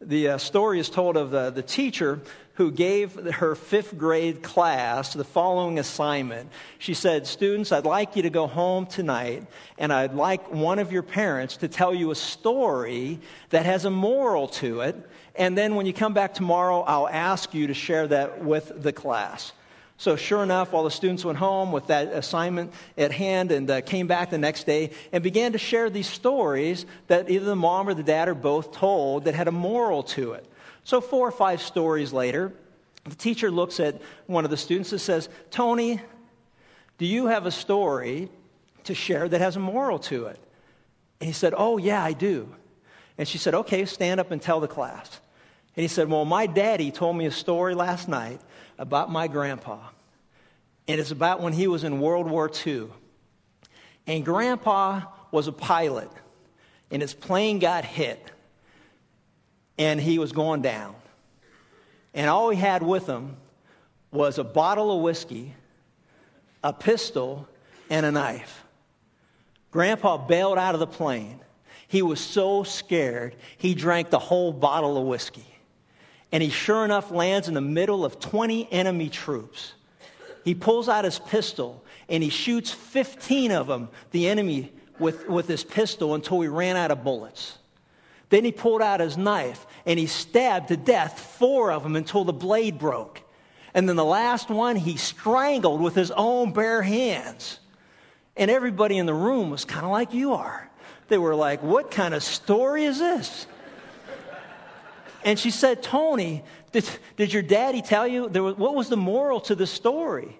The uh, story is told of the, the teacher who gave her fifth grade class the following assignment. She said, Students, I'd like you to go home tonight, and I'd like one of your parents to tell you a story that has a moral to it. And then when you come back tomorrow, I'll ask you to share that with the class. So, sure enough, all the students went home with that assignment at hand and uh, came back the next day and began to share these stories that either the mom or the dad or both told that had a moral to it. So, four or five stories later, the teacher looks at one of the students and says, Tony, do you have a story to share that has a moral to it? And he said, Oh, yeah, I do. And she said, Okay, stand up and tell the class. And he said, Well, my daddy told me a story last night about my grandpa. And it's about when he was in World War II. And grandpa was a pilot, and his plane got hit, and he was going down. And all he had with him was a bottle of whiskey, a pistol, and a knife. Grandpa bailed out of the plane. He was so scared, he drank the whole bottle of whiskey. And he sure enough lands in the middle of 20 enemy troops. He pulls out his pistol and he shoots 15 of them, the enemy, with, with his pistol until he ran out of bullets. Then he pulled out his knife and he stabbed to death four of them until the blade broke. And then the last one he strangled with his own bare hands. And everybody in the room was kind of like you are. They were like, What kind of story is this? And she said, Tony, did, did your daddy tell you was, what was the moral to the story?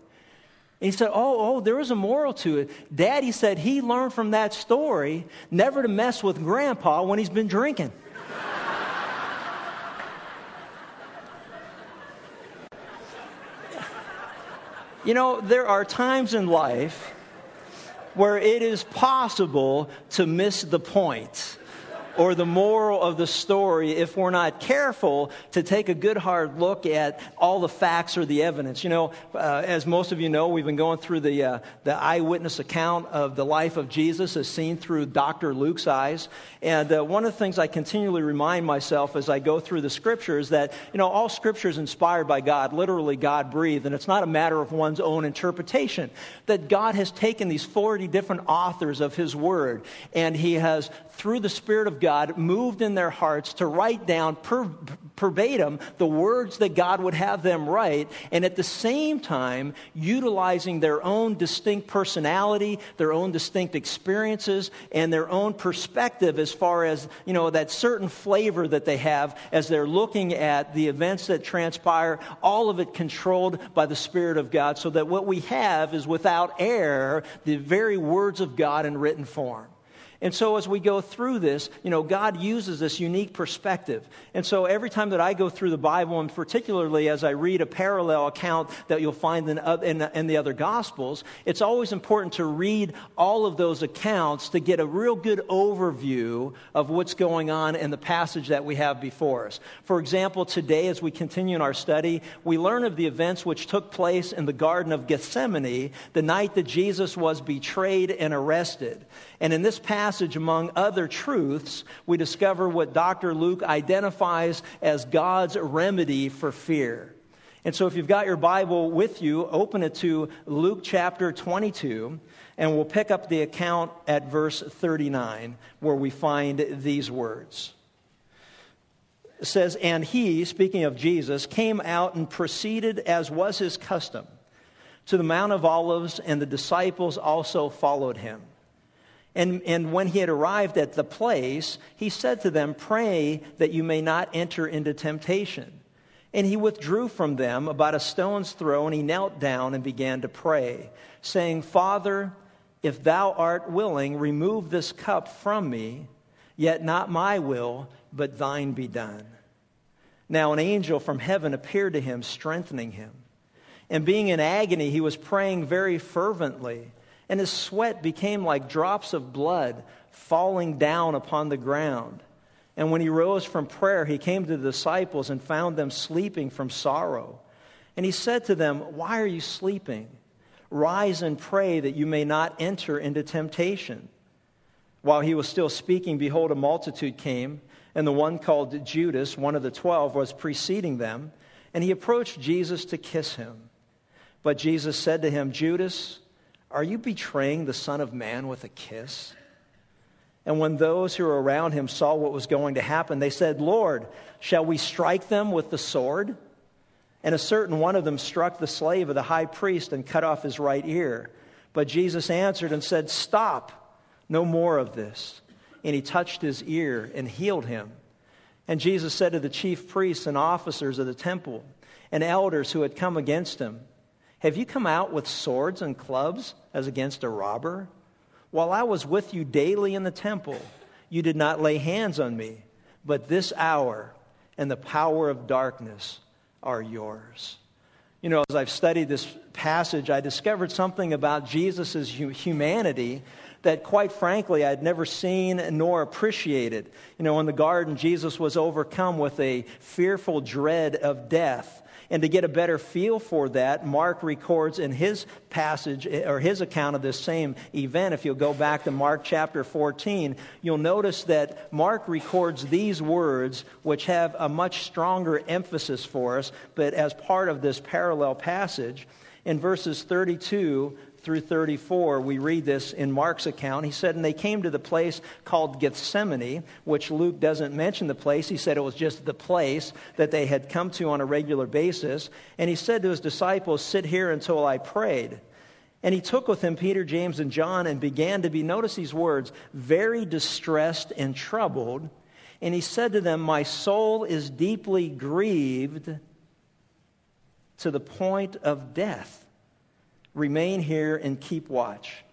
And he said, Oh, oh, there was a moral to it. Daddy said he learned from that story never to mess with grandpa when he's been drinking. you know, there are times in life where it is possible to miss the point or the moral of the story if we're not careful to take a good hard look at all the facts or the evidence. You know, uh, as most of you know, we've been going through the, uh, the eyewitness account of the life of Jesus as seen through Dr. Luke's eyes. And uh, one of the things I continually remind myself as I go through the scriptures that, you know, all scripture is inspired by God, literally God breathed, and it's not a matter of one's own interpretation. That God has taken these 40 different authors of His Word and He has, through the Spirit of God, moved in their hearts to write down per, verbatim the words that God would have them write, and at the same time, utilizing their own distinct personality, their own distinct experiences, and their own perspective as far as, you know, that certain flavor that they have as they're looking at the events that transpire, all of it controlled by the Spirit of God, so that what we have is without error the very words of God in written form. And so as we go through this, you know, God uses this unique perspective. And so every time that I go through the Bible, and particularly as I read a parallel account that you'll find in, in, in, the other Gospels, it's always important to read all of those accounts to get a real good overview of what's going on in the passage that we have before us. For example, today as we continue in our study, we learn of the events which took place in the Garden of Gethsemane the night that Jesus was betrayed and arrested. And in this passage, among other truths, we discover what Dr. Luke identifies as God's remedy for fear. And so, if you've got your Bible with you, open it to Luke chapter 22, and we'll pick up the account at verse 39, where we find these words. It says, And he, speaking of Jesus, came out and proceeded as was his custom to the Mount of Olives, and the disciples also followed him. And, and when he had arrived at the place, he said to them, Pray that you may not enter into temptation. And he withdrew from them about a stone's throw, and he knelt down and began to pray, saying, Father, if thou art willing, remove this cup from me, yet not my will, but thine be done. Now an angel from heaven appeared to him, strengthening him. And being in agony, he was praying very fervently and his sweat became like drops of blood falling down upon the ground. And when he rose from prayer, he came to the disciples and found them sleeping from sorrow. And he said to them, Why are you sleeping? Rise and pray that you may not enter into temptation. While he was still speaking, behold, a multitude came, and the one called Judas, one of the twelve, was preceding them, and he approached Jesus to kiss him. But Jesus said to him, Judas, are you betraying the Son of Man with a kiss? And when those who were around him saw what was going to happen, they said, Lord, shall we strike them with the sword? And a certain one of them struck the slave of the high priest and cut off his right ear. But Jesus answered and said, Stop, no more of this. And he touched his ear and healed him. And Jesus said to the chief priests and officers of the temple and elders who had come against him, Have you come out with swords and clubs as against a robber? While I was with you daily in the temple, you did not lay hands on me, but this hour and the power of darkness are yours. You know, as I've studied this passage, I discovered something about Jesus' humanity that, quite frankly, I'd never seen nor appreciated. You know, in the garden, Jesus was overcome with a fearful dread of death. And to get a better feel for that, Mark records in his passage eh, or his account of this same event. If you'll go back to Mark chapter 14, you'll notice that Mark records these words, which have a much stronger emphasis for us, but as part of this parallel passage. In verses 32 through 34, we read this in Mark's account. He said, And they came to the place called Gethsemane, which Luke doesn't mention the place. He said it was just the place that they had come to on a regular basis. And he said to his disciples, Sit here until I prayed. And he took with him Peter, James, and John and began to be, notice these words, very distressed and troubled. And he said to them, My soul is deeply grieved to the point of death. Remain here and keep watch.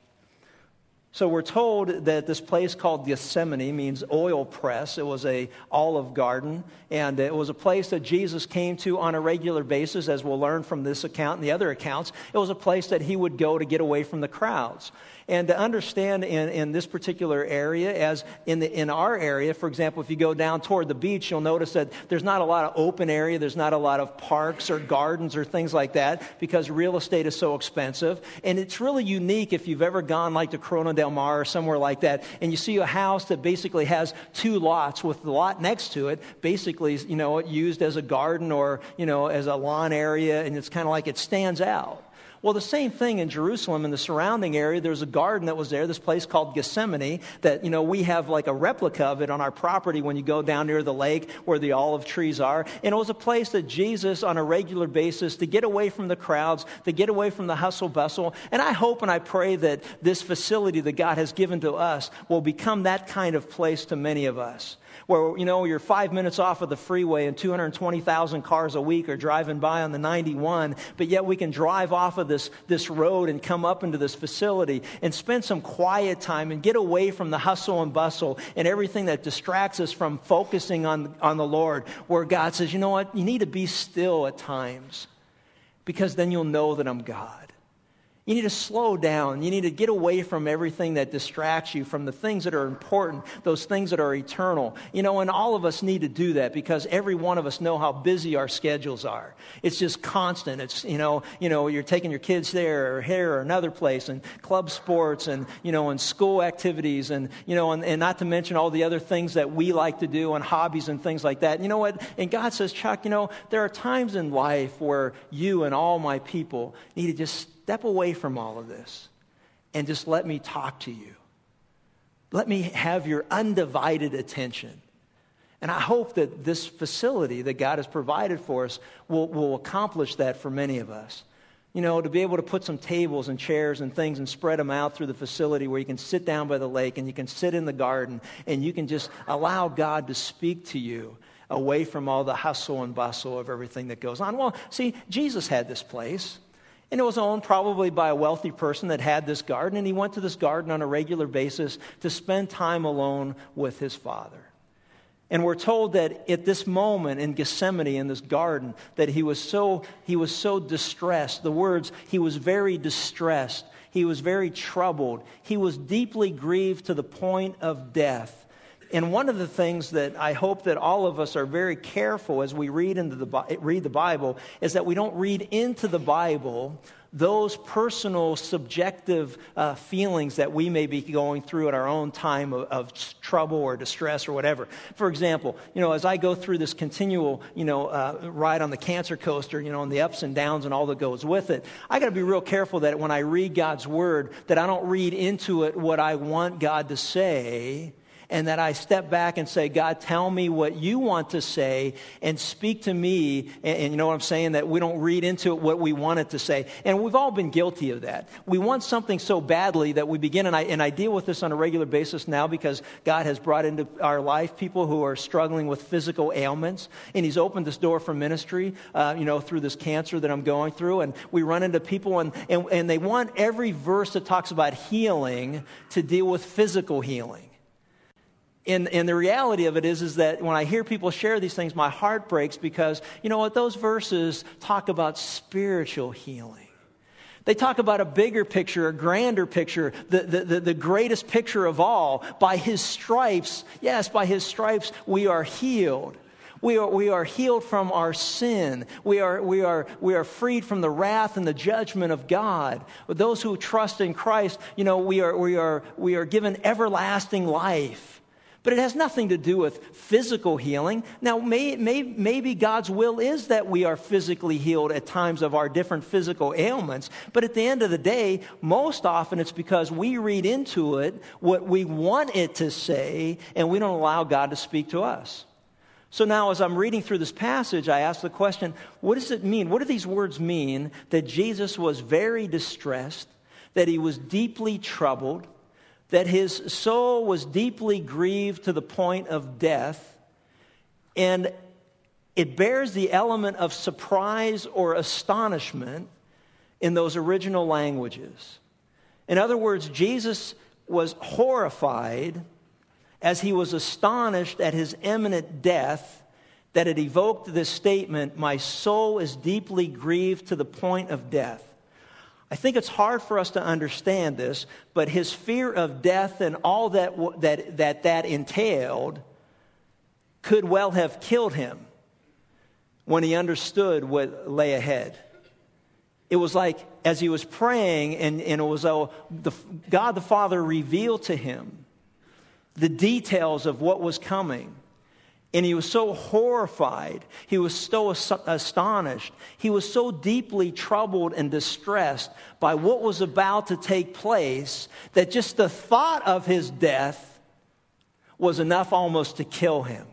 So we're told that this place called Gethsemane means oil press. It was a olive garden, and it was a place that Jesus came to on a regular basis, as we'll learn from this account and the other accounts. It was a place that he would go to get away from the crowds. And to understand in, in this particular area, as in, the, in our area, for example, if you go down toward the beach, you'll notice that there's not a lot of open area, there's not a lot of parks or gardens or things like that because real estate is so expensive. And it's really unique if you've ever gone like to Corona del Mar or somewhere like that, and you see a house that basically has two lots with the lot next to it, basically, you know, used as a garden or, you know, as a lawn area, and it's kind of like it stands out. Well, the same thing in Jerusalem in the surrounding area. There's a garden that was there, this place called Gethsemane, that, you know, we have like a replica of it on our property when you go down near the lake where the olive trees are. And it was a place that Jesus, on a regular basis, to get away from the crowds, to get away from the hustle bustle. And I hope and I pray that this facility that God has given to us will become that kind of place to many of us where you know you're five minutes off of the freeway and 220,000 cars a week are driving by on the 91, but yet we can drive off of this, this road and come up into this facility and spend some quiet time and get away from the hustle and bustle and everything that distracts us from focusing on, on the Lord, where God says, you know what, you need to be still at times because then you'll know that I'm God. You need to slow down. You need to get away from everything that distracts you from the things that are important, those things that are eternal. You know, and all of us need to do that because every one of us know how busy our schedules are. It's just constant. It's, you know, you know, you're taking your kids there or here or another place and club sports and, you know, and school activities and, you know, and, and not to mention all the other things that we like to do and hobbies and things like that. You know what? And God says, Chuck, you know, there are times in life where you and all my people need to just step away from all of this and just let me talk to you. Let me have your undivided attention. And I hope that this facility that God has provided for us will, will accomplish that for many of us. You know, to be able to put some tables and chairs and things and spread them out through the facility where you can sit down by the lake and you can sit in the garden and you can just allow God to speak to you away from all the hustle and bustle of everything that goes on. Well, see, Jesus had this place. And it was owned probably by a wealthy person that had this garden, and he went to this garden on a regular basis to spend time alone with his father. And we're told that at this moment in Gethsemane, in this garden, that he was so, he was so distressed. The words, he was very distressed. He was very troubled. He was deeply grieved to the point of death. And one of the things that I hope that all of us are very careful as we read, into the, read the Bible is that we don't read into the Bible those personal, subjective uh, feelings that we may be going through at our own time of, of, trouble or distress or whatever. For example, you know, as I go through this continual, you know, uh, ride on the cancer coaster, you know, and the ups and downs and all that goes with it, I got to be real careful that when I read God's word, that I don't read into it what I want God to say and that I step back and say, God, tell me what you want to say and speak to me. And, and, you know what I'm saying? That we don't read into it what we want it to say. And we've all been guilty of that. We want something so badly that we begin, and I, and I deal with this on a regular basis now because God has brought into our life people who are struggling with physical ailments. And He's opened this door for ministry, uh, you know, through this cancer that I'm going through. And we run into people, and, and, and they want every verse that talks about healing to deal with physical healing. And, and the reality of it is, is that when I hear people share these things, my heart breaks because, you know what, those verses talk about spiritual healing. They talk about a bigger picture, a grander picture, the, the, the, the, greatest picture of all. By his stripes, yes, by his stripes, we are healed. We are, we are healed from our sin. We are, we, are, we are freed from the wrath and the judgment of God. With those who trust in Christ, you know, we are, we are, we are given everlasting life. But it has nothing to do with physical healing. Now, may, may, maybe God's will is that we are physically healed at times of our different physical ailments. But at the end of the day, most often it's because we read into it what we want it to say, and we don't allow God to speak to us. So now, as I'm reading through this passage, I ask the question what does it mean? What do these words mean that Jesus was very distressed, that he was deeply troubled? That his soul was deeply grieved to the point of death, and it bears the element of surprise or astonishment in those original languages. In other words, Jesus was horrified as he was astonished at his imminent death that it evoked this statement, My soul is deeply grieved to the point of death. I think it's hard for us to understand this, but his fear of death and all that that, that, that entailed could well have killed him when he understood what lay ahead. It was like as he was praying, and, and it was oh, the, God the Father revealed to him the details of what was coming. And he was so horrified. He was so astonished. He was so deeply troubled and distressed by what was about to take place that just the thought of his death was enough almost to kill him.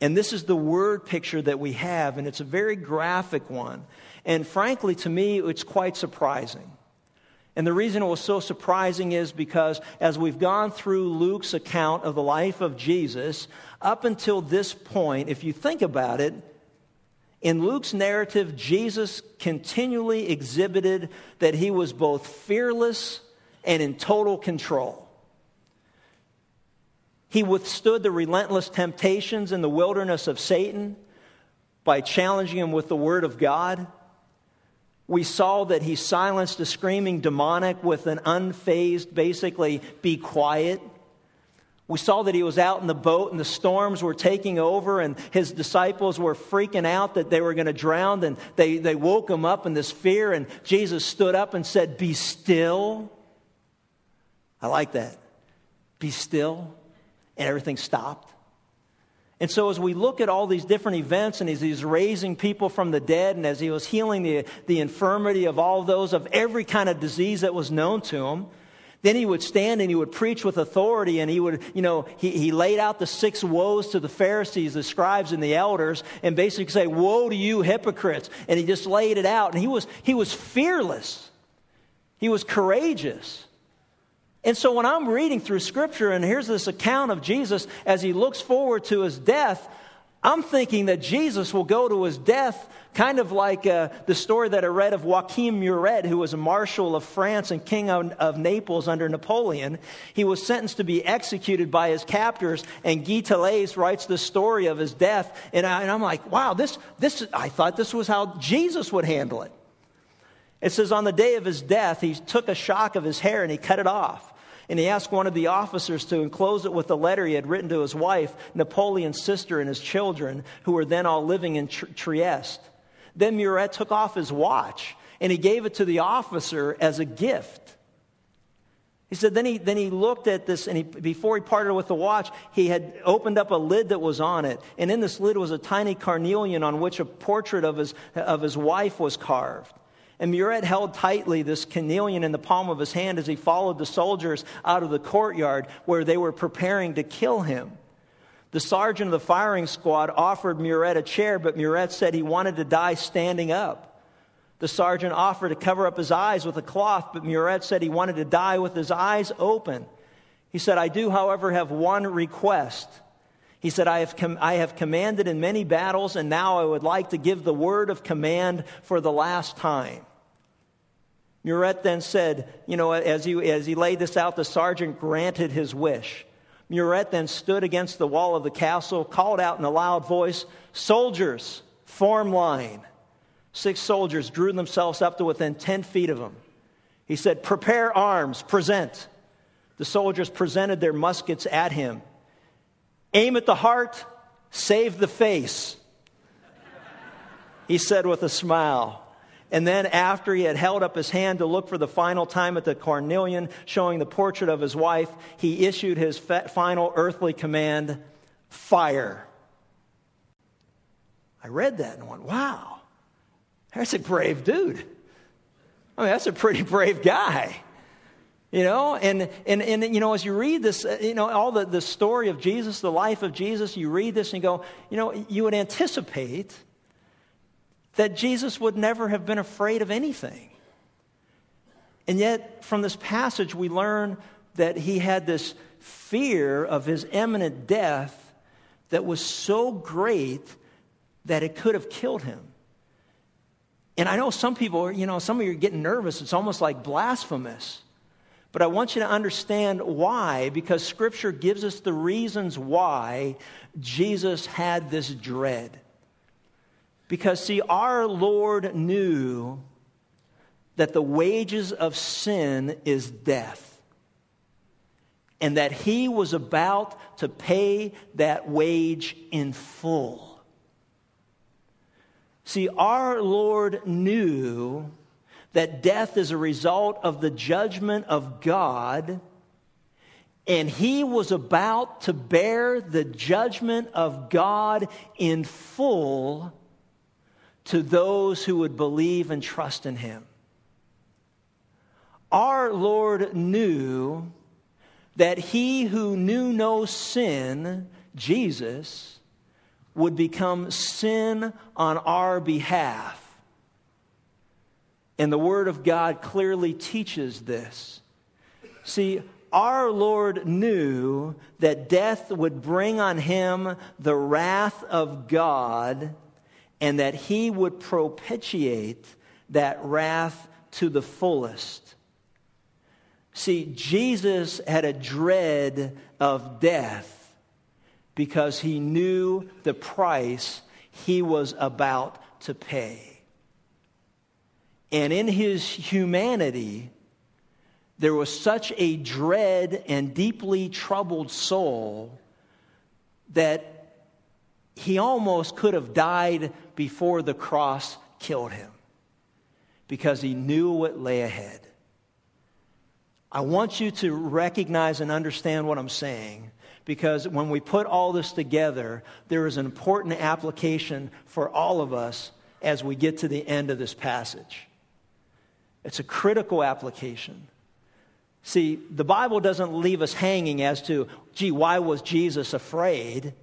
And this is the word picture that we have, and it's a very graphic one. And frankly, to me, it's quite surprising. And the reason it was so surprising is because as we've gone through Luke's account of the life of Jesus, up until this point, if you think about it, in Luke's narrative, Jesus continually exhibited that he was both fearless and in total control. He withstood the relentless temptations in the wilderness of Satan by challenging him with the Word of God. We saw that he silenced a screaming demonic with an unfazed, basically, be quiet. We saw that he was out in the boat and the storms were taking over, and his disciples were freaking out that they were going to drown. And they, they woke him up in this fear, and Jesus stood up and said, Be still. I like that. Be still. And everything stopped. And so, as we look at all these different events, and as he's raising people from the dead, and as he was healing the, the infirmity of all those, of every kind of disease that was known to him, then he would stand and he would preach with authority, and he would, you know, he, he laid out the six woes to the Pharisees, the scribes, and the elders, and basically say, Woe to you, hypocrites. And he just laid it out. And he was, he was fearless, he was courageous. And so when I'm reading through scripture and here's this account of Jesus as he looks forward to his death, I'm thinking that Jesus will go to his death kind of like uh, the story that I read of Joachim Murat, who was a marshal of France and king of, of, Naples under Napoleon. He was sentenced to be executed by his captors, and Guy Tellez writes the story of his death. And, I, am like, wow, this, this, I thought this was how Jesus would handle it. It says, on the day of his death, he took a shock of his hair and he cut it off. And he asked one of the officers to enclose it with a letter he had written to his wife, Napoleon's sister, and his children, who were then all living in Trieste. Then Murat took off his watch and he gave it to the officer as a gift. He said, then he, then he looked at this, and he, before he parted with the watch, he had opened up a lid that was on it. And in this lid was a tiny carnelian on which a portrait of his, of his wife was carved. And Murat held tightly this carnelian in the palm of his hand as he followed the soldiers out of the courtyard where they were preparing to kill him. The sergeant of the firing squad offered Murat a chair, but Murat said he wanted to die standing up. The sergeant offered to cover up his eyes with a cloth, but Murat said he wanted to die with his eyes open. He said, I do, however, have one request. He said, I have, com- I have commanded in many battles, and now I would like to give the word of command for the last time. Murat then said, You know, as he, as he laid this out, the sergeant granted his wish. Murat then stood against the wall of the castle, called out in a loud voice, Soldiers, form line. Six soldiers drew themselves up to within 10 feet of him. He said, Prepare arms, present. The soldiers presented their muskets at him. Aim at the heart, save the face. He said with a smile. And then, after he had held up his hand to look for the final time at the carnelian showing the portrait of his wife, he issued his final earthly command fire. I read that and went, wow. That's a brave dude. I mean, that's a pretty brave guy. You know, and, and, and you know, as you read this, uh, you know, all the, the story of Jesus, the life of Jesus, you read this and go, you know, you would anticipate that Jesus would never have been afraid of anything. And yet, from this passage, we learn that he had this fear of his imminent death that was so great that it could have killed him. And I know some people, you know, some of you are getting nervous. It's almost like blasphemous. But I want you to understand why, because Scripture gives us the reasons why Jesus had this dread. Because, see, our Lord knew that the wages of sin is death. And that he was about to pay that wage in full. See, our Lord knew that death is a result of the judgment of God, and he was about to bear the judgment of God in full to those who would believe and trust in him. Our Lord knew that he who knew no sin, Jesus, would become sin on our behalf. And the Word of God clearly teaches this. See, our Lord knew that death would bring on him the wrath of God and that he would propitiate that wrath to the fullest. See, Jesus had a dread of death because he knew the price he was about to pay. And in his humanity, there was such a dread and deeply troubled soul that he almost could have died before the cross killed him because he knew what lay ahead. I want you to recognize and understand what I'm saying because when we put all this together, there is an important application for all of us as we get to the end of this passage. It's a critical application. See, the Bible doesn't leave us hanging as to, gee, why was Jesus afraid?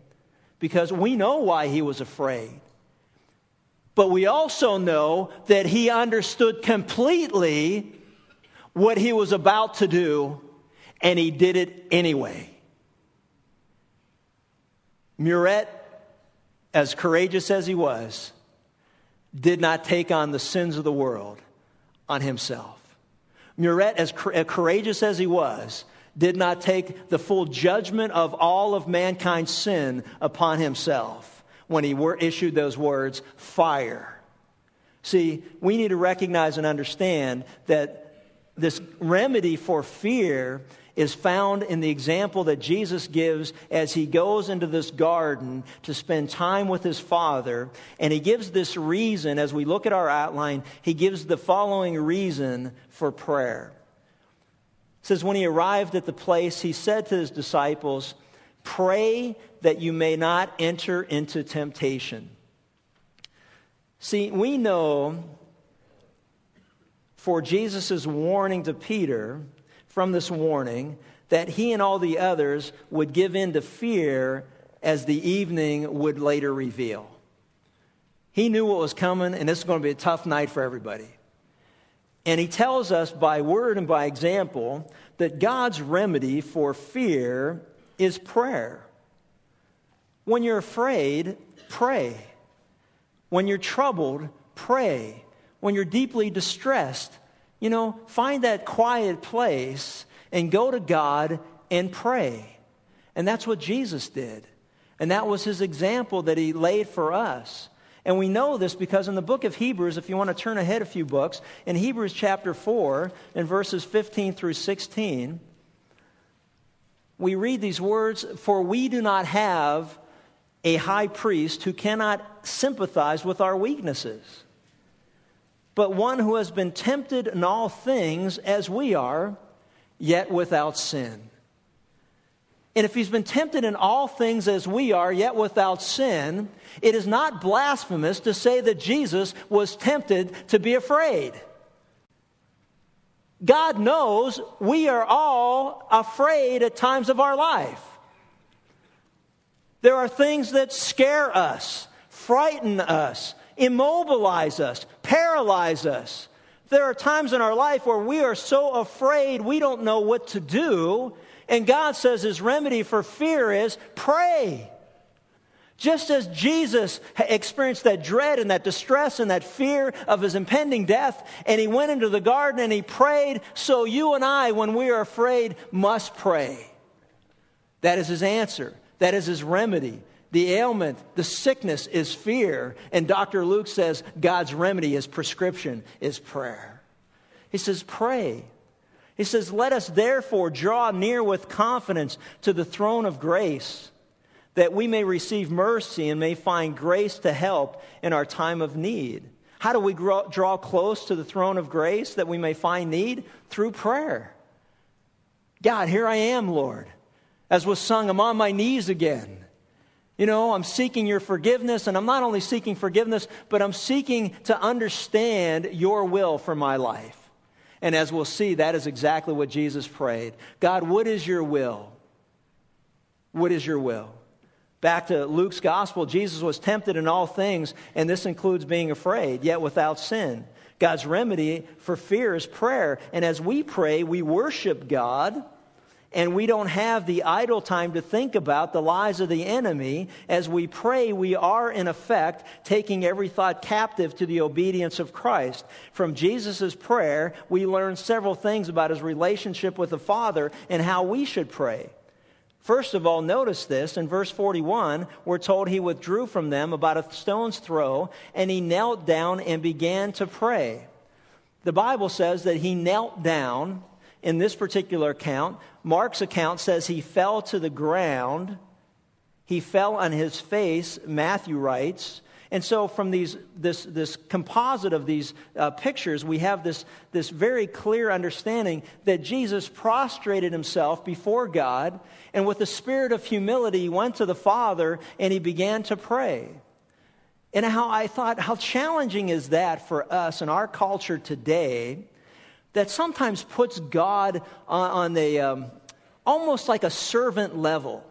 Because we know why he was afraid. But we also know that he understood completely what he was about to do, and he did it anyway. Murat, as courageous as he was, did not take on the sins of the world on himself. Murat, as courageous as he was, did not take the full judgment of all of mankind's sin upon himself when he were issued those words, fire. See, we need to recognize and understand that this remedy for fear is found in the example that Jesus gives as he goes into this garden to spend time with his Father. And he gives this reason, as we look at our outline, he gives the following reason for prayer. It says, When he arrived at the place, he said to his disciples, Pray that you may not enter into temptation. See, we know for Jesus' warning to Peter from this warning that he and all the others would give in to fear as the evening would later reveal. He knew what was coming, and this is going to be a tough night for everybody. And he tells us by word and by example that God's remedy for fear is prayer. When you're afraid, pray. When you're troubled, pray when you're deeply distressed, you know, find that quiet place and go to God and pray. And that's what Jesus did. And that was his example that he laid for us. And we know this because in the book of Hebrews, if you want to turn ahead a few books, in Hebrews chapter 4, in verses 15 through 16, we read these words For we do not have a high priest who cannot sympathize with our weaknesses but one who has been tempted in all things as we are, yet without sin. And if he's been tempted in all things as we are, yet without sin, it is not blasphemous to say that Jesus was tempted to be afraid. God knows we are all afraid at times of our life. There are things that scare us, frighten us, immobilize us, paralyze us. There are times in our life where we are so afraid we don't know what to do. And God says his remedy for fear is pray. Just as Jesus experienced that dread and that distress and that fear of his impending death, and he went into the garden and he prayed, so you and I, when we are afraid, must pray. That is his answer. That is his remedy. The ailment, the sickness is fear. And Dr. Luke says God's remedy, his prescription, is prayer. He says, Pray. He says, Let us therefore draw near with confidence to the throne of grace, that we may receive mercy and may find grace to help in our time of need. How do we draw close to the throne of grace that we may find need? Through prayer. God, here I am, Lord. As was sung, I'm on my knees again. You know, I'm seeking your forgiveness, and I'm not only seeking forgiveness, but I'm seeking to understand your will for my life. And as we'll see, that is exactly what Jesus prayed God, what is your will? What is your will? Back to Luke's gospel, Jesus was tempted in all things, and this includes being afraid, yet without sin. God's remedy for fear is prayer. And as we pray, we worship God and we don't have the idle time to think about the lies of the enemy. As we pray, we are in effect taking every thought captive to the obedience of Christ. From Jesus' prayer, we learn several things about his relationship with the Father and how we should pray. First of all, notice this. In verse 41, we're told he withdrew from them about a stone's throw and he knelt down and began to pray. The Bible says that he knelt down in this particular account. Mark's account says he fell to the ground. He fell on his face, Matthew writes. And so, from these, this, this composite of these uh, pictures, we have this, this very clear understanding that Jesus prostrated himself before God, and with a spirit of humility, went to the Father and he began to pray. And how I thought, how challenging is that for us in our culture today that sometimes puts God on, on a um, almost like a servant level.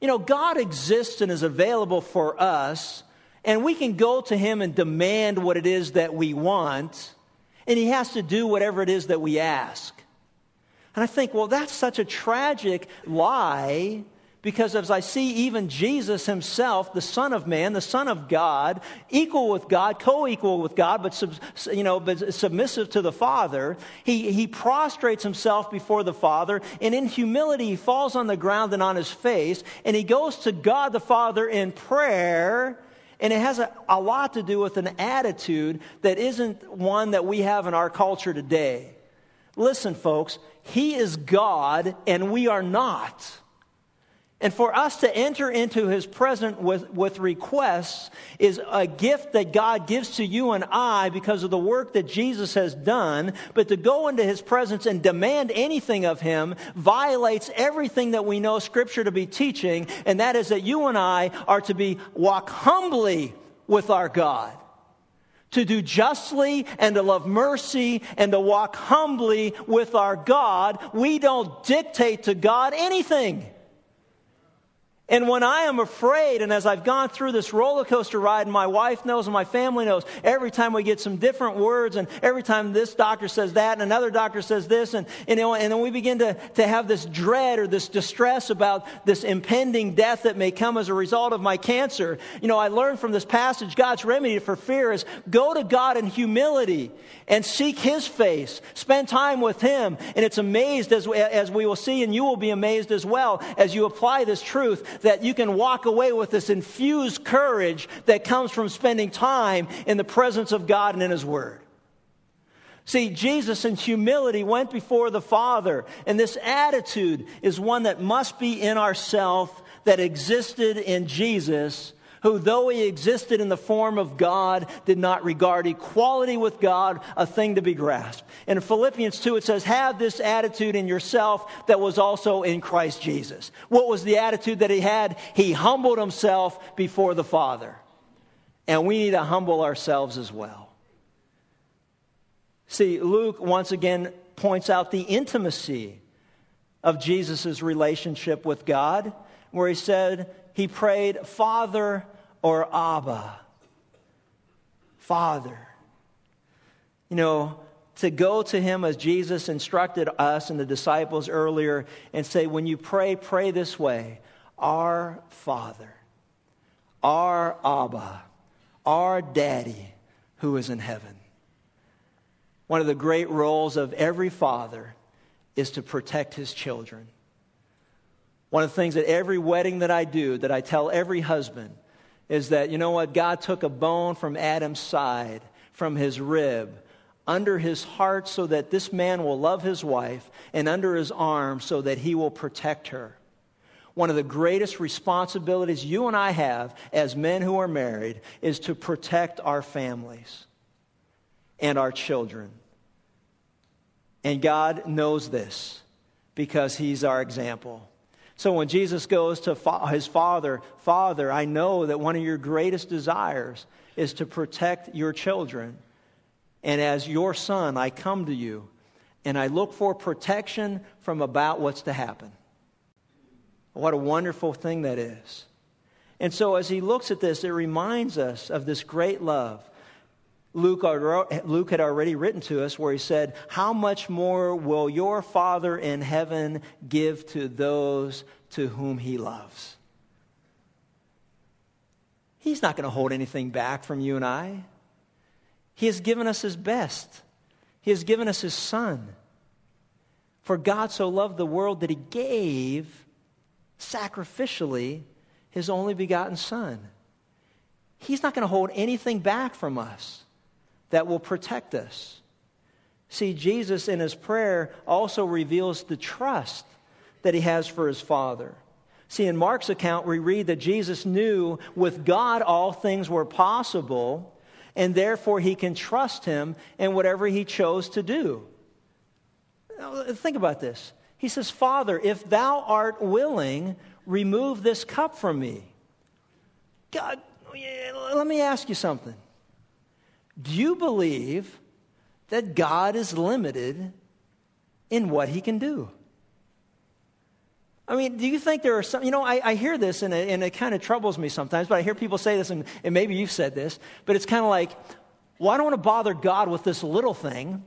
You know, God exists and is available for us, and we can go to Him and demand what it is that we want, and He has to do whatever it is that we ask. And I think, well, that's such a tragic lie because as I see even Jesus himself, the Son of Man, the Son of God, equal with God, co-equal with God, but, sub, you know, but submissive to the Father, he, he prostrates himself before the Father, and in humility he falls on the ground and on his face, and he goes to God the Father in prayer, and it has a, a lot to do with an attitude that isn't one that we have in our culture today. Listen, folks, He is God and we are not. And for us to enter into his presence with, with requests is a gift that God gives to you and I because of the work that Jesus has done. But to go into his presence and demand anything of him violates everything that we know scripture to be teaching. And that is that you and I are to be walk humbly with our God. To do justly and to love mercy and to walk humbly with our God. We don't dictate to God anything. And when I am afraid, and as I've gone through this roller coaster ride, and my wife knows and my family knows, every time we get some different words, and every time this doctor says that, and another doctor says this, and, and, and then we begin to, to have this dread or this distress about this impending death that may come as a result of my cancer. You know, I learned from this passage God's remedy for fear is go to God in humility and seek His face, spend time with Him. And it's amazed as, as we will see, and you will be amazed as well as you apply this truth that you can walk away with this infused courage that comes from spending time in the presence of God and in His Word. See, Jesus in humility went before the Father, and this attitude is one that must be in ourself that existed in Jesus who, though he existed in the form of God, did not regard equality with God a thing to be grasped. In Philippians 2, it says, Have this attitude in yourself that was also in Christ Jesus. What was the attitude that he had? He humbled himself before the Father. And we need to humble ourselves as well. See, Luke once again points out the intimacy of Jesus' relationship with God, where he said, he prayed, Father or Abba. Father. You know, to go to him as Jesus instructed us and the disciples earlier and say, when you pray, pray this way Our Father, our Abba, our Daddy who is in heaven. One of the great roles of every father is to protect his children. One of the things that every wedding that I do, that I tell every husband, is that, you know what? God took a bone from Adam's side, from his rib, under his heart so that this man will love his wife, and under his arm so that he will protect her. One of the greatest responsibilities you and I have as men who are married is to protect our families and our children. And God knows this because He's our example. So when Jesus goes to his father, Father, I know that one of your greatest desires is to protect your children. And as your son, I come to you and I look for protection from about what's to happen. What a wonderful thing that is. And so as he looks at this, it reminds us of this great love Luke, Luke had already written to us where he said, How much more will your Father in heaven give to those to whom he loves? He's not going to hold anything back from you and I. He has given us his best, he has given us his Son. For God so loved the world that he gave sacrificially his only begotten Son. He's not going to hold anything back from us that will protect us. See, Jesus in his prayer also reveals the trust that he has for his Father. See, in Mark's account, we read that Jesus knew with God all things were possible, and therefore he can trust him in whatever he chose to do. Now, think about this. He says, Father, if thou art willing, remove this cup from me. God, let me ask you something. Do you believe that God is limited in what he can do? I mean, do you think there are some, you know, I, I hear this and it, and it kind of troubles me sometimes, but I hear people say this, and, and maybe you've said this, but it's kind of like, well, I don't want to bother God with this little thing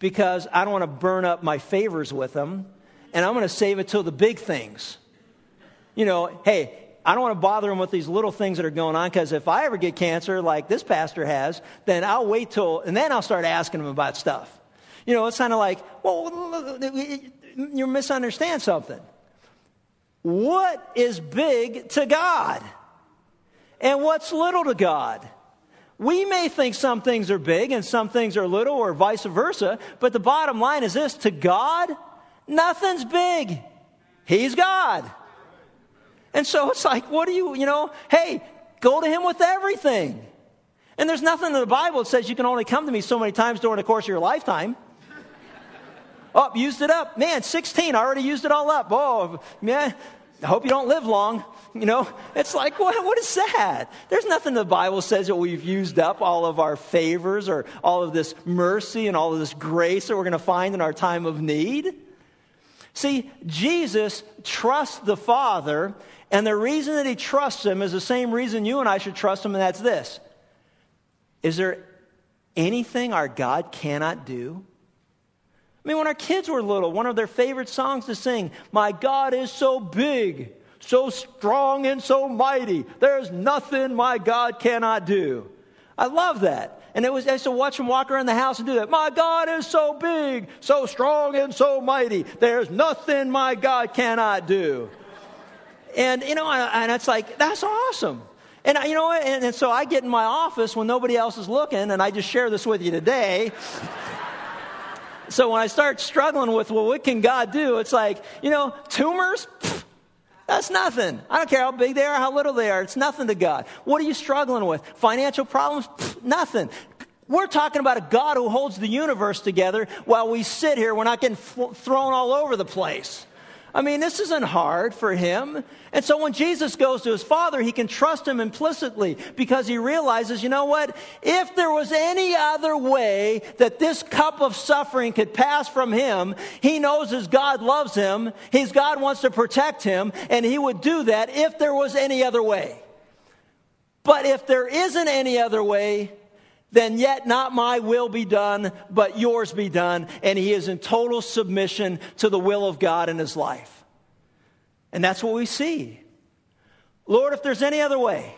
because I don't want to burn up my favors with him, and I'm going to save it till the big things. You know, hey, I don't want to bother him with these little things that are going on because if I ever get cancer like this pastor has, then I'll wait till, and then I'll start asking him about stuff. You know, it's kind of like, well, you misunderstand something. What is big to God? And what's little to God? We may think some things are big and some things are little, or vice versa, but the bottom line is this to God, nothing's big. He's God. And so it's like, what do you, you know, hey, go to Him with everything. And there's nothing in the Bible that says you can only come to me so many times during the course of your lifetime. Oh, used it up. Man, 16, I already used it all up. Oh, man, I hope you don't live long. You know, it's like, what, what is that? There's nothing in the Bible says that we've used up all of our favors or all of this mercy and all of this grace that we're going to find in our time of need. See, Jesus trusts the Father, and the reason that he trusts him is the same reason you and I should trust him, and that's this. Is there anything our God cannot do? I mean, when our kids were little, one of their favorite songs to sing, My God is so big, so strong, and so mighty. There's nothing my God cannot do. I love that. And it was, I used to watch him walk around the house and do that. My God is so big, so strong, and so mighty. There's nothing my God cannot do. And, you know, and it's like, that's awesome. And, you know, and, and so I get in my office when nobody else is looking, and I just share this with you today. so when I start struggling with, well, what can God do? It's like, you know, tumors, that's nothing. I don't care how big they are, how little they are. It's nothing to God. What are you struggling with? Financial problems? Pfft, nothing. We're talking about a God who holds the universe together while we sit here. We're not getting thrown all over the place. I mean, this isn't hard for him. And so when Jesus goes to his father, he can trust him implicitly because he realizes, you know what? If there was any other way that this cup of suffering could pass from him, he knows his God loves him, his God wants to protect him, and he would do that if there was any other way. But if there isn't any other way, then yet not my will be done, but yours be done. And he is in total submission to the will of God in his life. And that's what we see. Lord, if there's any other way,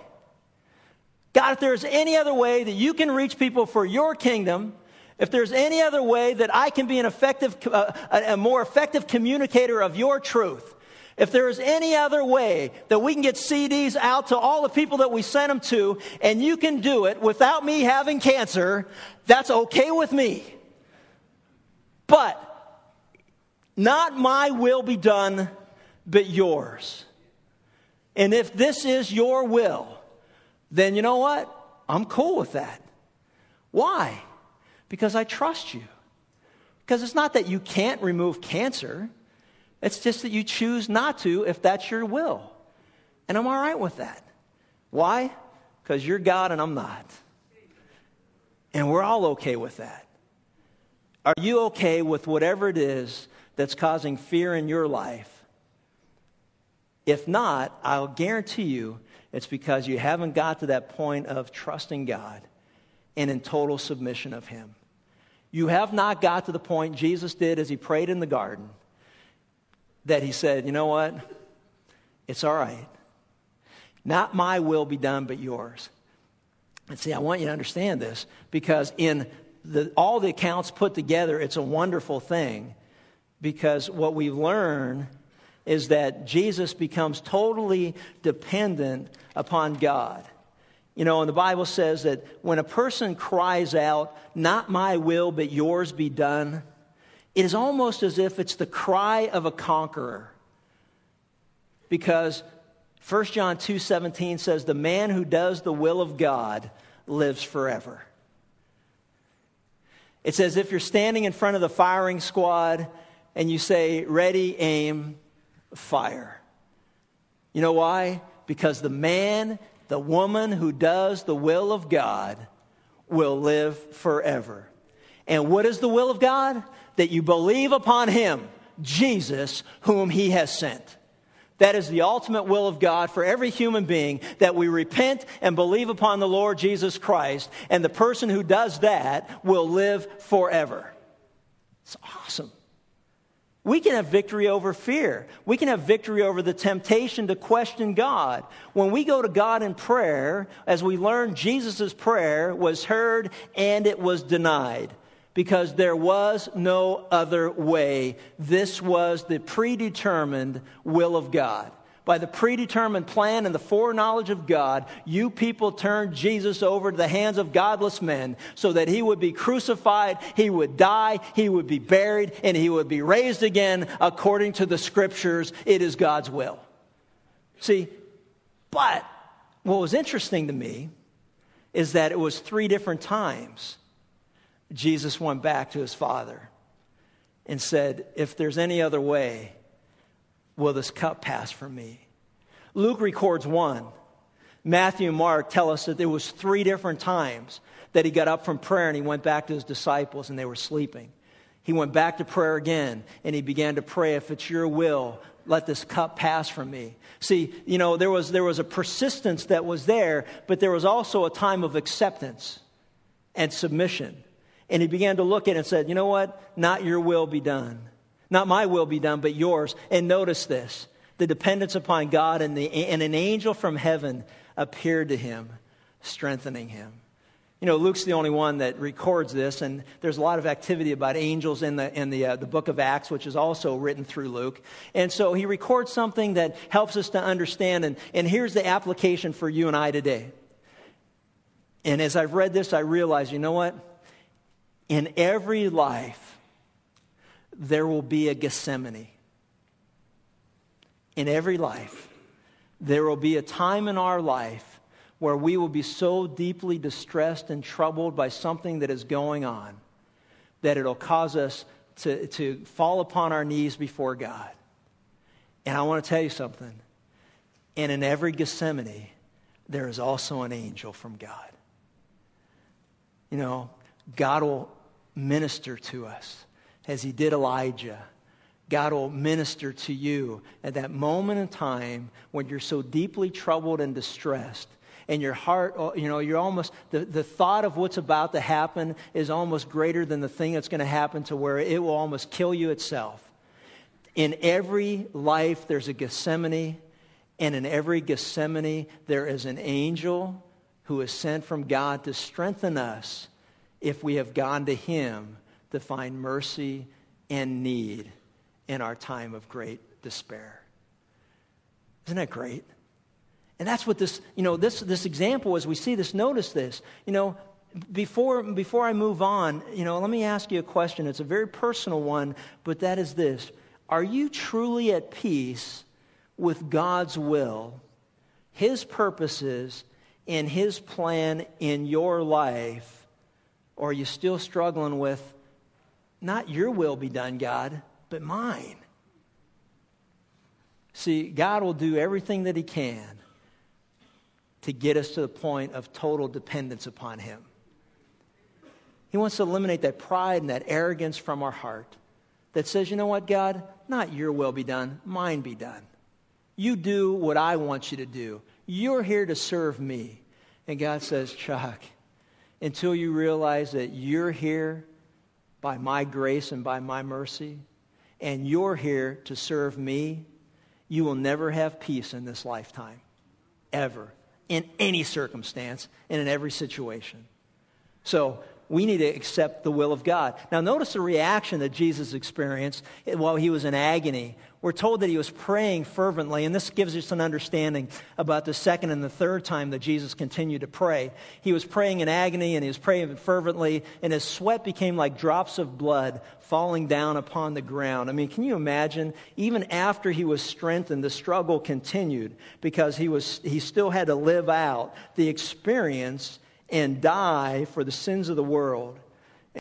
God, if there's any other way that you can reach people for your kingdom, if there's any other way that I can be an effective, uh, a more effective communicator of your truth, if there is any other way that we can get CDs out to all the people that we sent them to, and you can do it without me having cancer, that's okay with me. But not my will be done, but yours. And if this is your will, then you know what? I'm cool with that. Why? Because I trust you. Because it's not that you can't remove cancer. It's just that you choose not to if that's your will. And I'm all right with that. Why? Because you're God and I'm not. And we're all okay with that. Are you okay with whatever it is that's causing fear in your life? If not, I'll guarantee you it's because you haven't got to that point of trusting God and in total submission of Him. You have not got to the point Jesus did as He prayed in the garden that he said, You know what? It's all right. Not my will be done, but yours. And see, I want you to understand this because in the, all the accounts put together, it's a wonderful thing because what we learn is that Jesus becomes totally dependent upon God. You know, and the Bible says that when a person cries out, Not my will, but yours be done, it is almost as if it's the cry of a conqueror. Because 1 John 2:17 says the man who does the will of God lives forever. It's as if you're standing in front of the firing squad and you say, ready, aim, fire. You know why? Because the man, the woman who does the will of God will live forever. And what is the will of God? That you believe upon him, Jesus, whom he has sent. That is the ultimate will of God for every human being that we repent and believe upon the Lord Jesus Christ, and the person who does that will live forever. It's awesome. We can have victory over fear. We can have victory over the temptation to question God. When we go to God in prayer, as we learn Jesus' prayer was heard and it was denied because there was no other way. This was the predetermined will of God. by the predetermined plan and the foreknowledge of God, you people turned Jesus over to the hands of godless men so that he would be crucified, he would die, he would be buried, and he would be raised again according to the scriptures. It is God's will. See, but what was interesting to me is that it was three different times Jesus went back to his father and said, If there's any other way, will this cup pass from me? Luke records one. Matthew and Mark tell us that there was three different times that he got up from prayer and he went back to his disciples and they were sleeping. He went back to prayer again and he began to pray, if it's your will, let this cup pass from me. See, you know, there was, there was a persistence that was there, but there was also a time of acceptance and submission. And he began to look at it and said, you know what? Not your will be done. Not my will be done, but yours. And notice this the dependence upon God, and, the, and an angel from heaven appeared to him, strengthening him. You know, Luke's the only one that records this, and there's a lot of activity about angels in the, in the, uh, the book of Acts, which is also written through Luke. And so he records something that helps us to understand, and, and here's the application for you and I today. And as I've read this, I realize, you know what? In every life, there will be a Gethsemane. In every life, there will be a time in our life where we will be so deeply distressed and troubled by something that is going on that it'll cause us to, to fall upon our knees before God. And I want to tell you something. And in every Gethsemane, there is also an angel from God. You know, God will minister to us as he did Elijah. God will minister to you at that moment in time when you're so deeply troubled and distressed. And your heart, oh, you know, you're almost, the, the thought of what's about to happen is almost greater than the thing that's going to happen to where it will almost kill you itself. In every life, there's a Gethsemane, and in every Gethsemane, there is an angel who is sent from God to strengthen us if we have gone to Him to find mercy and need in our time of great despair. Isn't that great? And that's what this, you know, this, this example, as we see this, notice this. You know, before, before I move on, you know, let me ask you a question. It's a very personal one, but that is this Are you truly at peace with God's will, His purposes, and His plan in your life? Or are you still struggling with, not your will be done, God, but mine? See, God will do everything that He can to get us to the point of total dependence upon Him. He wants to eliminate that pride and that arrogance from our heart that says, you know what, God, not your will be done, mine be done. You do what I want you to do. You're here to serve me. And God says, Chuck, until you realize that you're here by my grace and by my mercy, and you're here to serve me, you will never have peace in this lifetime. Ever. In any circumstance and in every situation. So, we need to accept the will of God. Now, notice the reaction that Jesus experienced while he was in agony. We're told that he was praying fervently, and this gives us an understanding about the second and the third time that Jesus continued to pray. He was praying in agony and he was praying fervently, and his sweat became like drops of blood falling down upon the ground. I mean, can you imagine? Even after he was strengthened, the struggle continued because he, was, he still had to live out the experience and die for the sins of the world.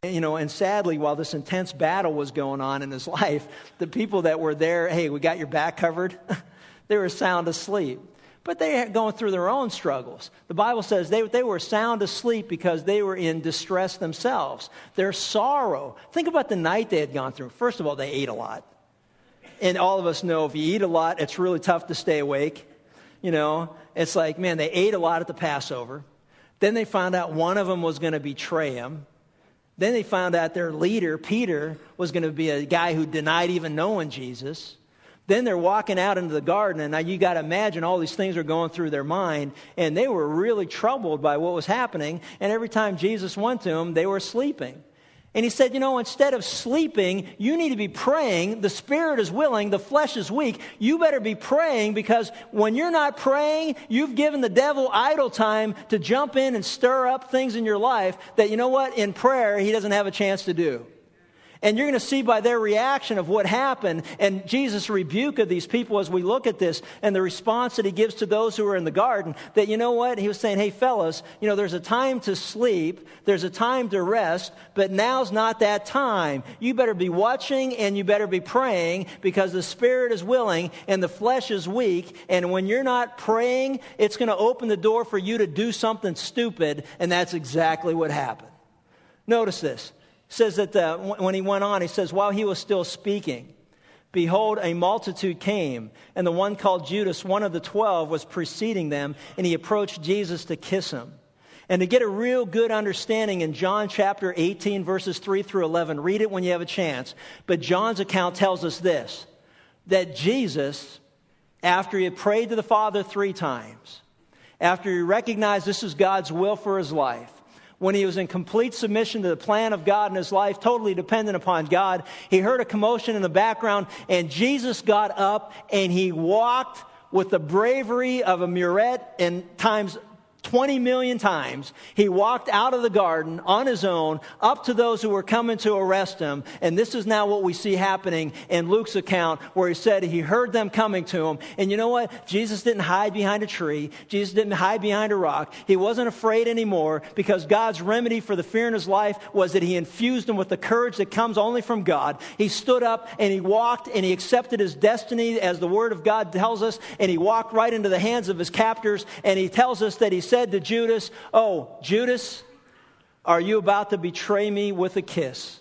And, you know, and sadly, while this intense battle was going on in his life, the people that were there, hey, we got your back covered, they were sound asleep. But they were going through their own struggles. The Bible says they, they were sound asleep because they were in distress themselves. Their sorrow. Think about the night they had gone through. First of all, they ate a lot. And all of us know if you eat a lot, it's really tough to stay awake. You know, it's like, man, they ate a lot at the Passover. Then they found out one of them was going to betray him. Then they found out their leader, Peter, was going to be a guy who denied even knowing Jesus. Then they're walking out into the garden, and now you got to imagine all these things are going through their mind, and they were really troubled by what was happening. And every time Jesus went to them, they were sleeping. And he said, You know, instead of sleeping, you need to be praying. The spirit is willing, the flesh is weak. You better be praying because when you're not praying, you've given the devil idle time to jump in and stir up things in your life that, you know what, in prayer, he doesn't have a chance to do. And you're going to see by their reaction of what happened and Jesus' rebuke of these people as we look at this and the response that he gives to those who are in the garden that, you know what? He was saying, hey, fellas, you know, there's a time to sleep, there's a time to rest, but now's not that time. You better be watching and you better be praying because the spirit is willing and the flesh is weak. And when you're not praying, it's going to open the door for you to do something stupid. And that's exactly what happened. Notice this says that the, when he went on, he says, while he was still speaking, behold, a multitude came, and the one called Judas, one of the twelve, was preceding them, and he approached Jesus to kiss him. And to get a real good understanding in John chapter 18, verses 3 through 11, read it when you have a chance. But John's account tells us this that Jesus, after he had prayed to the Father three times, after he recognized this is God's will for his life, when he was in complete submission to the plan of God in his life, totally dependent upon God. He heard a commotion in the background, and Jesus got up and he walked with the bravery of a Murat in times 20 million times. He walked out of the garden on his own up to those who were coming to arrest him. And this is now what we see happening in Luke's account where he said he heard them coming to him. And you know what? Jesus didn't hide behind a tree. Jesus didn't hide behind a rock. He wasn't afraid anymore because God's remedy for the fear in his life was that he infused him with the courage that comes only from God. He stood up and he walked and he accepted his destiny as the word of God tells us. And he walked right into the hands of his captors. And he tells us that he said to Judas, Oh, Judas, are you about to betray me with a kiss?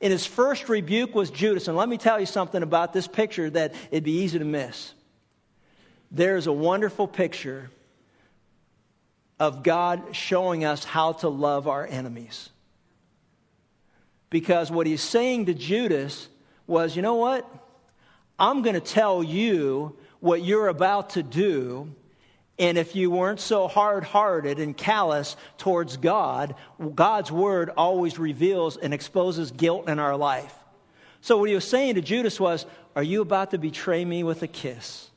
And his first rebuke was Judas. And let me tell you something about this picture that it'd be easy to miss. There's a wonderful picture of God showing us how to love our enemies. Because what he's saying to Judas was, you know what? I'm going to tell you what you're about to do, and if you weren't so hard hearted and callous towards God, God's word always reveals and exposes guilt in our life. So, what he was saying to Judas was, Are you about to betray me with a kiss?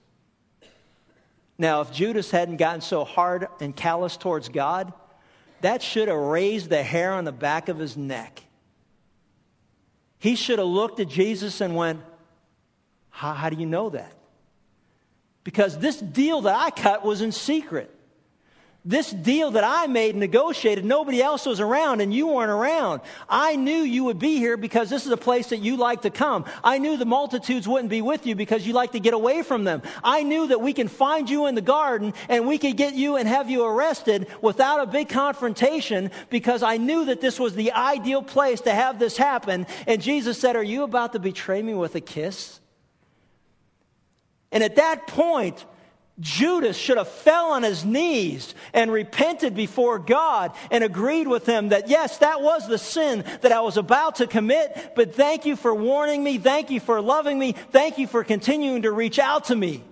Now, if Judas hadn't gotten so hard and callous towards God, that should have raised the hair on the back of his neck. He should have looked at Jesus and went, How, how do you know that? Because this deal that I cut was in secret. This deal that I made and negotiated, nobody else was around and you weren't around. I knew you would be here because this is a place that you like to come. I knew the multitudes wouldn't be with you because you like to get away from them. I knew that we can find you in the garden and we could get you and have you arrested without a big confrontation because I knew that this was the ideal place to have this happen. And Jesus said, Are you about to betray me with a kiss? And at that point, Judas should have fell on his knees and repented before God and agreed with him that yes, that was the sin that I was about to commit, but thank you for warning me. Thank you for loving me. Thank you for continuing to reach out to me.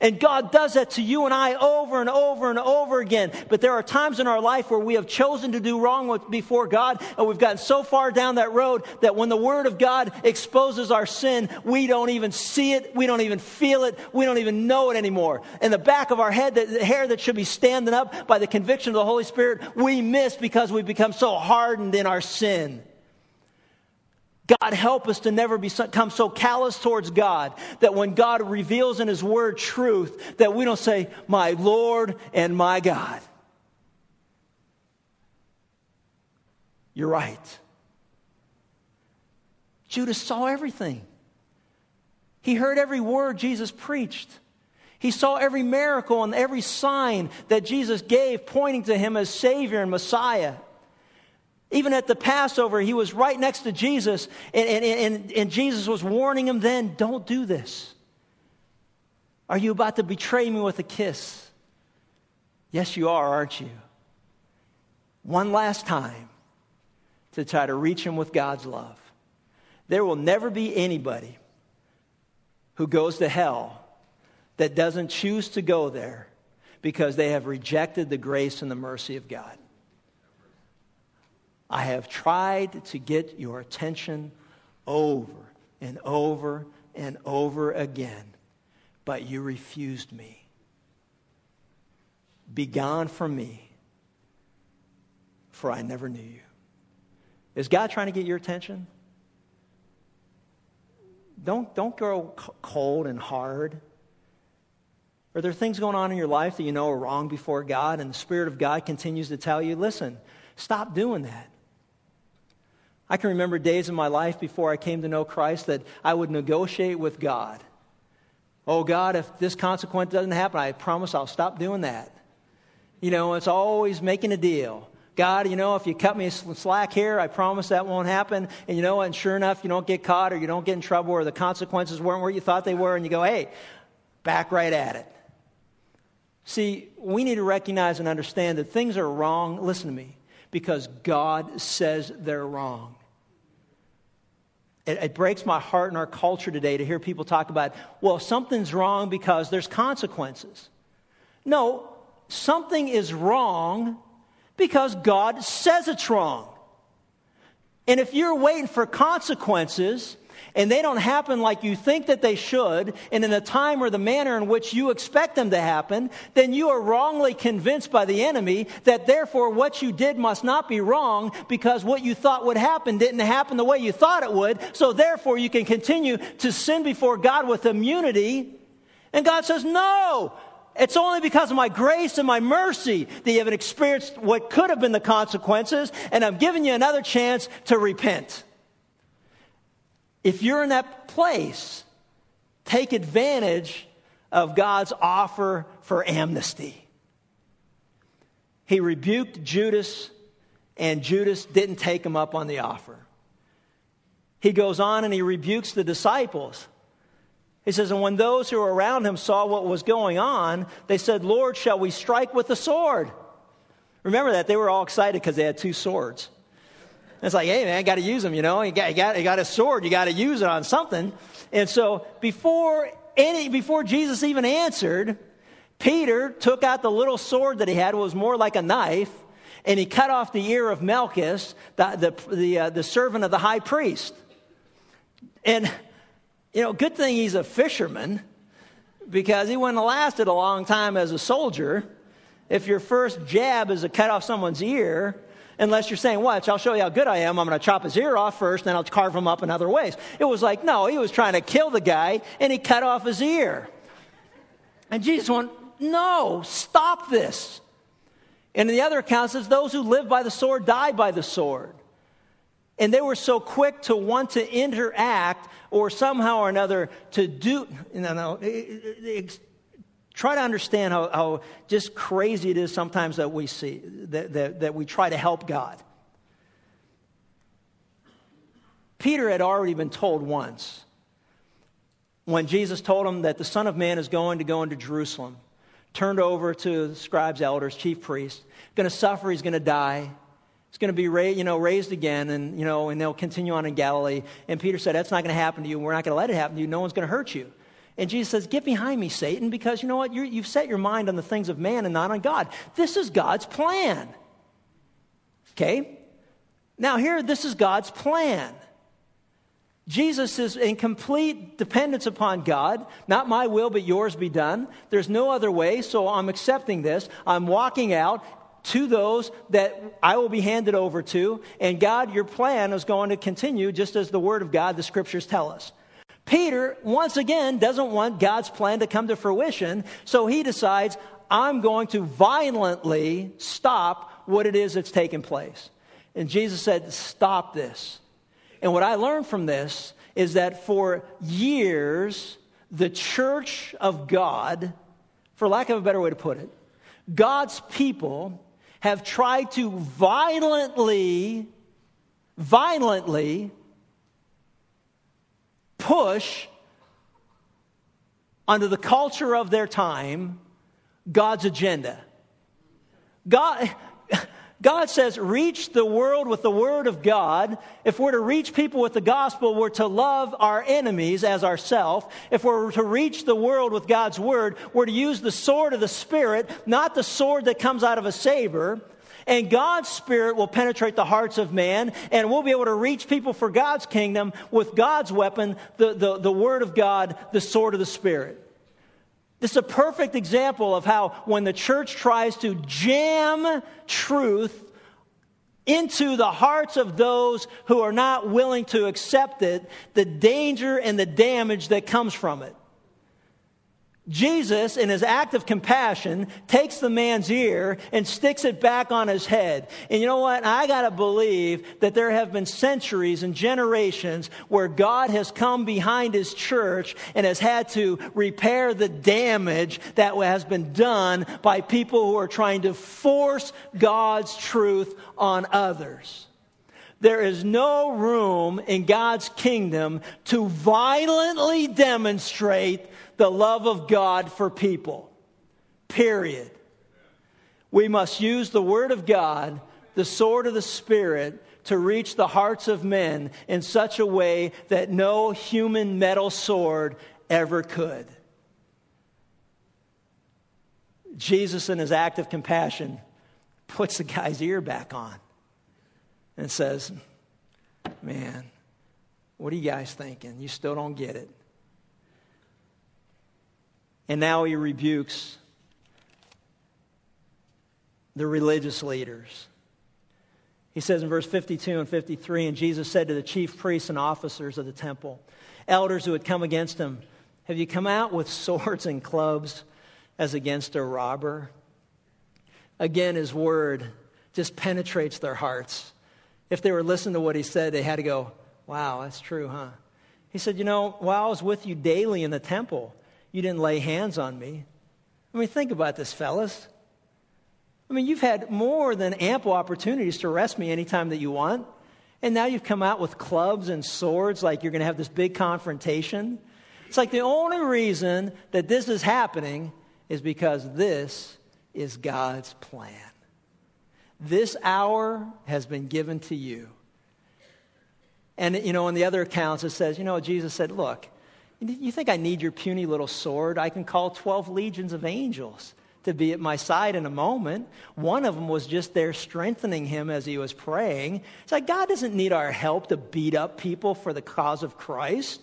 And God does that to you and I over and over and over again. But there are times in our life where we have chosen to do wrong with, before God, and we've gotten so far down that road that when the Word of God exposes our sin, we don't even see it, we don't even feel it, we don't even know it anymore. In the back of our head, the hair that should be standing up by the conviction of the Holy Spirit, we miss because we've become so hardened in our sin. God, help us to never become so callous towards God that when God reveals in His Word truth, that we don't say, My Lord and my God. You're right. Judas saw everything. He heard every word Jesus preached. He saw every miracle and every sign that Jesus gave, pointing to him as Savior and Messiah. Even at the Passover, he was right next to Jesus, and, and, and, and Jesus was warning him then don't do this. Are you about to betray me with a kiss? Yes, you are, aren't you? One last time to try to reach him with God's love. There will never be anybody who goes to hell that doesn't choose to go there because they have rejected the grace and the mercy of God. I have tried to get your attention over and over and over again, but you refused me. Begone from me, for I never knew you. Is God trying to get your attention? Don't, don't grow cold and hard. Are there things going on in your life that you know are wrong before God, and the Spirit of God continues to tell you, listen, stop doing that? I can remember days in my life before I came to know Christ that I would negotiate with God. Oh, God, if this consequence doesn't happen, I promise I'll stop doing that. You know, it's always making a deal. God, you know, if you cut me slack here, I promise that won't happen. And you know? And sure enough, you don't get caught or you don't get in trouble or the consequences weren't where you thought they were. And you go, hey, back right at it. See, we need to recognize and understand that things are wrong. Listen to me because God says they're wrong. It, it, breaks my heart in our culture today to hear people talk about, well, something's wrong because there's consequences. No, something is wrong because God says it's wrong. And if you're waiting for consequences, and they don't happen like you think that they should, and in the time or the manner in which you expect them to happen, then you are wrongly convinced by the enemy that therefore what you did must not be wrong because what you thought would happen didn't happen the way you thought it would. So therefore you can continue to sin before God with immunity. And God says, no, it's only because of my grace and my mercy that you haven't experienced what could have been the consequences, and I'm giving you another chance to repent. If you're in that place, take advantage of God's offer for amnesty. He rebuked Judas, and Judas didn't take him up on the offer. He goes on and he rebukes the disciples. He says, And when those who were around him saw what was going on, they said, Lord, shall we strike with the sword? Remember that. They were all excited because they had two swords. It's like, hey, man, got to use them, you know. You got, you got, you got a sword, you got to use it on something. And so before, any, before Jesus even answered, Peter took out the little sword that he had, it was more like a knife, and he cut off the ear of Malchus, the, the, the, uh, the servant of the high priest. And, you know, good thing he's a fisherman because he wouldn't have lasted a long time as a soldier. If your first jab is to cut off someone's ear, unless you're saying, Watch, I'll show you how good I am. I'm going to chop his ear off first, then I'll carve him up in other ways. It was like, no, he was trying to kill the guy, and he cut off his ear. And Jesus went, No, stop this. And in the other account says, Those who live by the sword die by the sword. And they were so quick to want to interact or somehow or another to do, try to understand how, how just crazy it is sometimes that we see, that, that, that we try to help God. Peter had already been told once when Jesus told him that the Son of Man is going to go into Jerusalem, turned over to the scribes, elders, chief priests, going to suffer, he's going to die. He's going to be ra- you know, raised again, and, you know, and they'll continue on in Galilee. And Peter said, That's not going to happen to you. We're not going to let it happen to you. No one's going to hurt you. And Jesus says, Get behind me, Satan, because you know what? you have set your mind on the things of man and not on God. This is God's plan. Okay? Now, here, this is God's plan. Jesus is in complete dependence upon God. Not my will, but yours be done. There's no other way, so I'm accepting this. I'm walking out to those that I will be handed over to. And God, your plan is going to continue just as the Word of God, the Scriptures tell us. Peter, once again, doesn't want God's plan to come to fruition, so he decides, I'm going to violently stop what it is that's taking place. And Jesus said, Stop this. And what I learned from this is that for years, the church of God, for lack of a better way to put it, God's people have tried to violently, violently push under the culture of their time God's agenda. God, God says, reach the world with the word of God. If we're to reach people with the gospel, we're to love our enemies as ourselves. If we're to reach the world with God's word, we're to use the sword of the Spirit, not the sword that comes out of a saber. And God's Spirit will penetrate the hearts of man, and we'll be able to reach people for God's kingdom with God's weapon, the, the, the Word of God, the sword of the Spirit. This is a perfect example of how when the church tries to jam truth into the hearts of those who are not willing to accept it, the danger and the damage that comes from it. Jesus, in his act of compassion, takes the man's ear and sticks it back on his head. And you know what? I got to believe that there have been centuries and generations where God has come behind his church and has had to repair the damage that has been done by people who are trying to force God's truth on others. There is no room in God's kingdom to violently demonstrate the love of God for people. Period. We must use the Word of God, the sword of the Spirit, to reach the hearts of men in such a way that no human metal sword ever could. Jesus, in his act of compassion, puts the guy's ear back on and says, Man, what are you guys thinking? You still don't get it. And now he rebukes the religious leaders. He says in verse 52 and 53 And Jesus said to the chief priests and officers of the temple, elders who had come against him, Have you come out with swords and clubs as against a robber? Again, his word just penetrates their hearts. If they were listening to what he said, they had to go, Wow, that's true, huh? He said, You know, while I was with you daily in the temple, you didn't lay hands on me. I mean, think about this, fellas. I mean, you've had more than ample opportunities to arrest me anytime that you want. And now you've come out with clubs and swords like you're going to have this big confrontation. It's like the only reason that this is happening is because this is God's plan. This hour has been given to you. And, you know, in the other accounts, it says, you know, Jesus said, look, you think I need your puny little sword? I can call 12 legions of angels to be at my side in a moment. One of them was just there strengthening him as he was praying. It's like God doesn't need our help to beat up people for the cause of Christ.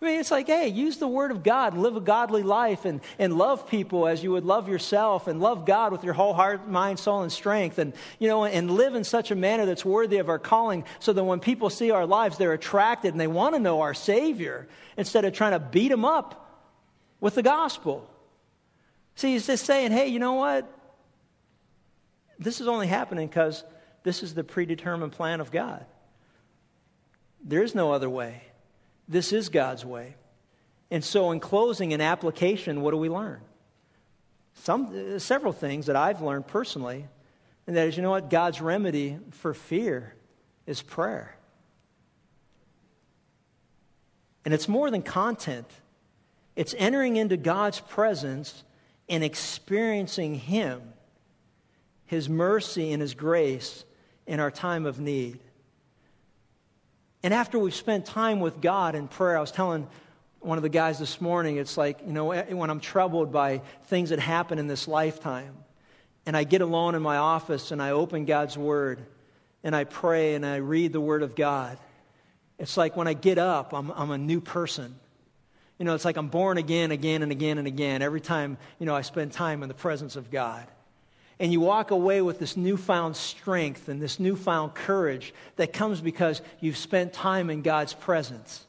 I mean, it's like, hey, use the word of God, live a godly life, and, and love people as you would love yourself, and love God with your whole heart, mind, soul, and strength, and, you know, and live in such a manner that's worthy of our calling so that when people see our lives, they're attracted and they want to know our Savior instead of trying to beat them up with the gospel. See, he's just saying, hey, you know what? This is only happening because this is the predetermined plan of God. There is no other way. This is God's way. And so, in closing, in application, what do we learn? Some, uh, several things that I've learned personally, and that is, you know what? God's remedy for fear is prayer. And it's more than content, it's entering into God's presence and experiencing Him, His mercy and His grace in our time of need. And after we've spent time with God in prayer, I was telling one of the guys this morning, it's like, you know, eh, when I'm troubled by things that happen in this lifetime, and I get alone in my office and I open God's Word and I pray and I read the Word of God, it's like when I get up, I'm, I'm a new person. You know, it's like I'm born again, again, and again, and again every time, you know, I spend time in the presence of God and you walk away with this newfound strength and this newfound courage that comes because you've spent time in God's presence.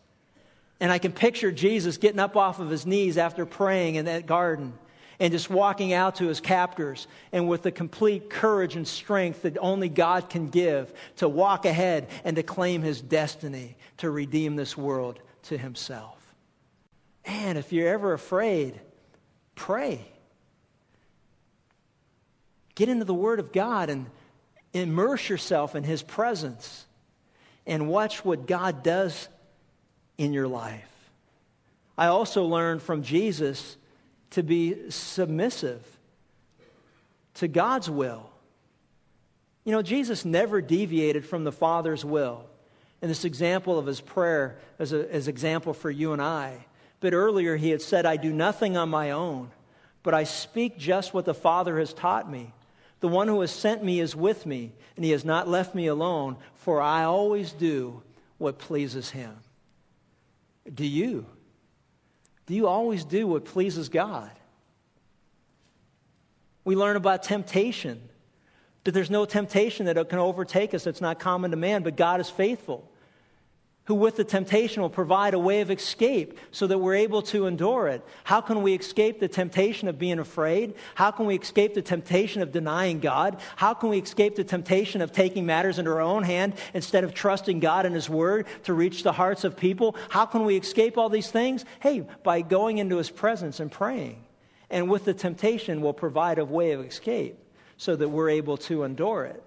And I can picture Jesus getting up off of his knees after praying in that garden and just walking out to his captors and with the complete courage and strength that only God can give to walk ahead and to claim his destiny to redeem this world to himself. And if you're ever afraid, pray. Get into the Word of God and immerse yourself in His presence and watch what God does in your life. I also learned from Jesus to be submissive to God's will. You know, Jesus never deviated from the Father's will. And this example of his prayer is an example for you and I. But earlier he had said, I do nothing on my own, but I speak just what the Father has taught me. The one who has sent me is with me, and he has not left me alone, for I always do what pleases him. Do you? Do you always do what pleases God? We learn about temptation, that there's no temptation that can overtake us that's not common to man, but God is faithful who with the temptation will provide a way of escape so that we're able to endure it. How can we escape the temptation of being afraid? How can we escape the temptation of denying God? How can we escape the temptation of taking matters into our own hand instead of trusting God and His Word to reach the hearts of people? How can we escape all these things? Hey, by going into His presence and praying. And with the temptation, will provide a way of escape so that we're able to endure it.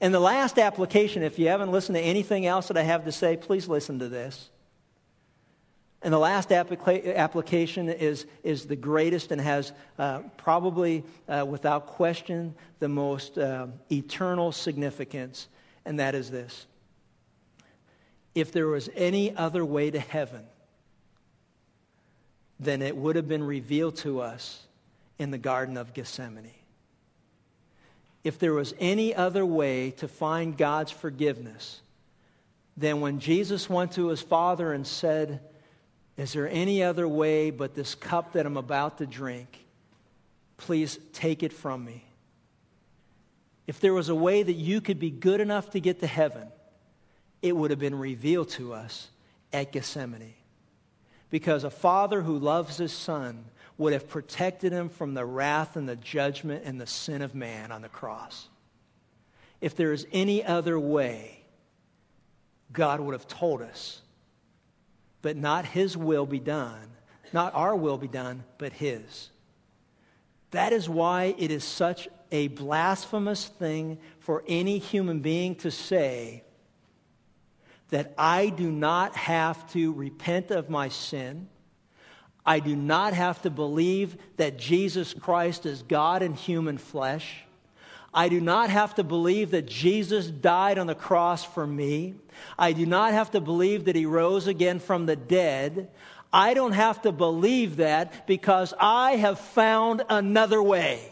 And the last application, if you haven't listened to anything else that I have to say, please listen to this. And the last applica- application is, is the greatest and has uh, probably, uh, without question, the most uh, eternal significance, and that is this. If there was any other way to heaven, then it would have been revealed to us in the Garden of Gethsemane if there was any other way to find God's forgiveness than when Jesus went to his Father and said, Is there any other way but this cup that I'm about to drink? Please take it from me. If there was a way that you could be good enough to get to heaven, it would have been revealed to us at Gethsemane. Because a father who loves his son would have protected him from the wrath and the judgment and the sin of man on the cross. If there is any other way, God would have told us. But not his will be done, not our will be done, but his. That is why it is such a blasphemous thing for any human being to say that I do not have to repent of my sin I do not have to believe that Jesus Christ is God in human flesh. I do not have to believe that Jesus died on the cross for me. I do not have to believe that he rose again from the dead. I don't have to believe that because I have found another way.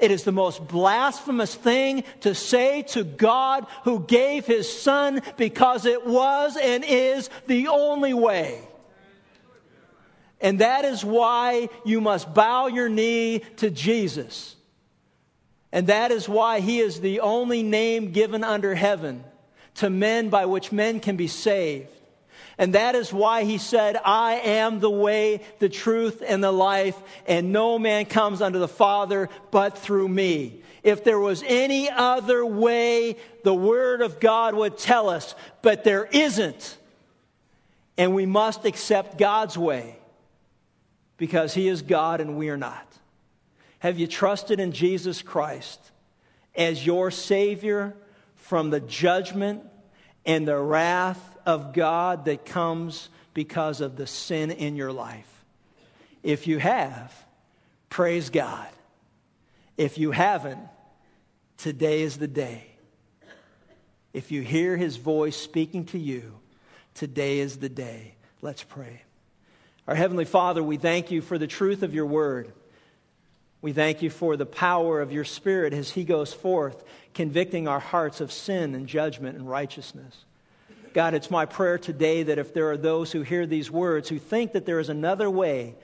It is the most blasphemous thing to say to God who gave his son because it was and is the only way. And that is why you must bow your knee to Jesus. And that is why he is the only name given under heaven to men by which men can be saved. And that is why he said, I am the way, the truth, and the life, and no man comes unto the Father but through me. If there was any other way, the Word of God would tell us, but there isn't. And we must accept God's way because he is God and we are not? Have you trusted in Jesus Christ as your Savior from the judgment and the wrath of God that comes because of the sin in your life? If you have, praise God. If you haven't, today is the day. If you hear his voice speaking to you, today is the day. Let's pray. Our Heavenly Father, we thank you for the truth of your word. We thank you for the power of your Spirit as He goes forth, convicting our hearts of sin and judgment and righteousness. God, it's my prayer today that if there are those who hear these words who think that there is another way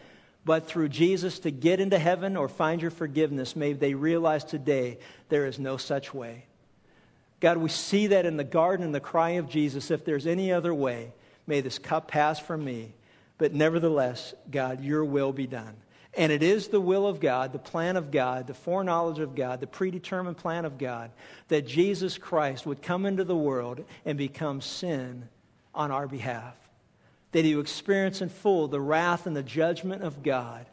but through Jesus to get into heaven or find your forgiveness, may they realize today there is no such way. God, we see that in the garden and the cry of Jesus. If there's any other way, may this cup pass from me. But nevertheless, God, your will be done. And it is the will of God, the plan of God, the foreknowledge of God, the predetermined plan of God, that Jesus Christ would come into the world and become sin on our behalf. That he would experience in full the wrath and the judgment of God.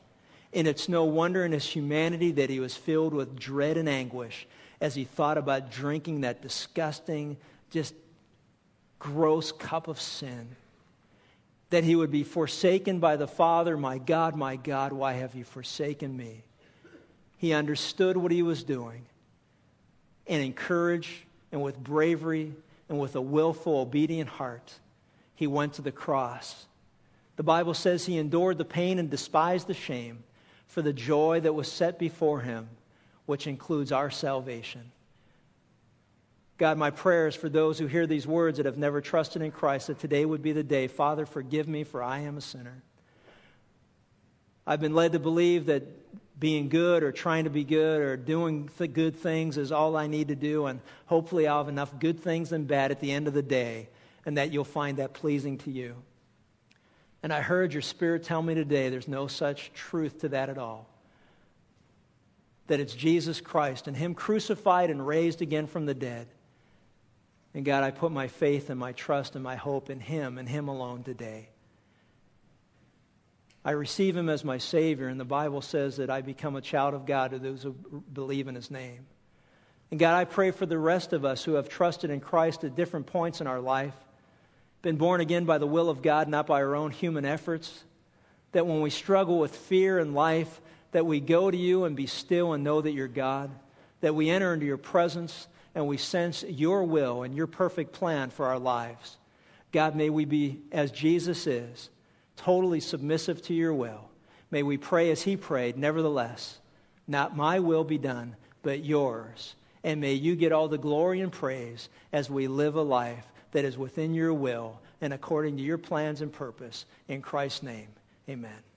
And it's no wonder in his humanity that he was filled with dread and anguish as he thought about drinking that disgusting, just gross cup of sin that he would be forsaken by the Father. My God, my God, why have you forsaken me? He understood what he was doing and encouraged and with bravery and with a willful, obedient heart, he went to the cross. The Bible says he endured the pain and despised the shame for the joy that was set before him, which includes our salvation. God, my prayers for those who hear these words that have never trusted in Christ, that today would be the day. Father, forgive me, for I am a sinner. I've been led to believe that being good or trying to be good or doing good things is all I need to do, and hopefully I'll have enough good things and bad at the end of the day, and that you'll find that pleasing to you. And I heard your spirit tell me today there's no such truth to that at all. That it's Jesus Christ and Him crucified and raised again from the dead. And God, I put my faith and my trust and my hope in Him and Him alone today. I receive Him as my Savior, and the Bible says that I become a child of God to those who believe in His name. And God, I pray for the rest of us who have trusted in Christ at different points in our life been born again by the will of God, not by our own human efforts. That when we struggle with fear in life, that we go to you and be still and know that you're God. That we enter into your presence and we sense your will and your perfect plan for our lives. God, may we be, as Jesus is, totally submissive to your will. May we pray as he prayed, nevertheless, not my will be done, but yours. And may you get all the glory and praise as we live a life that is within your will and according to your plans and purpose. In Christ's name, amen.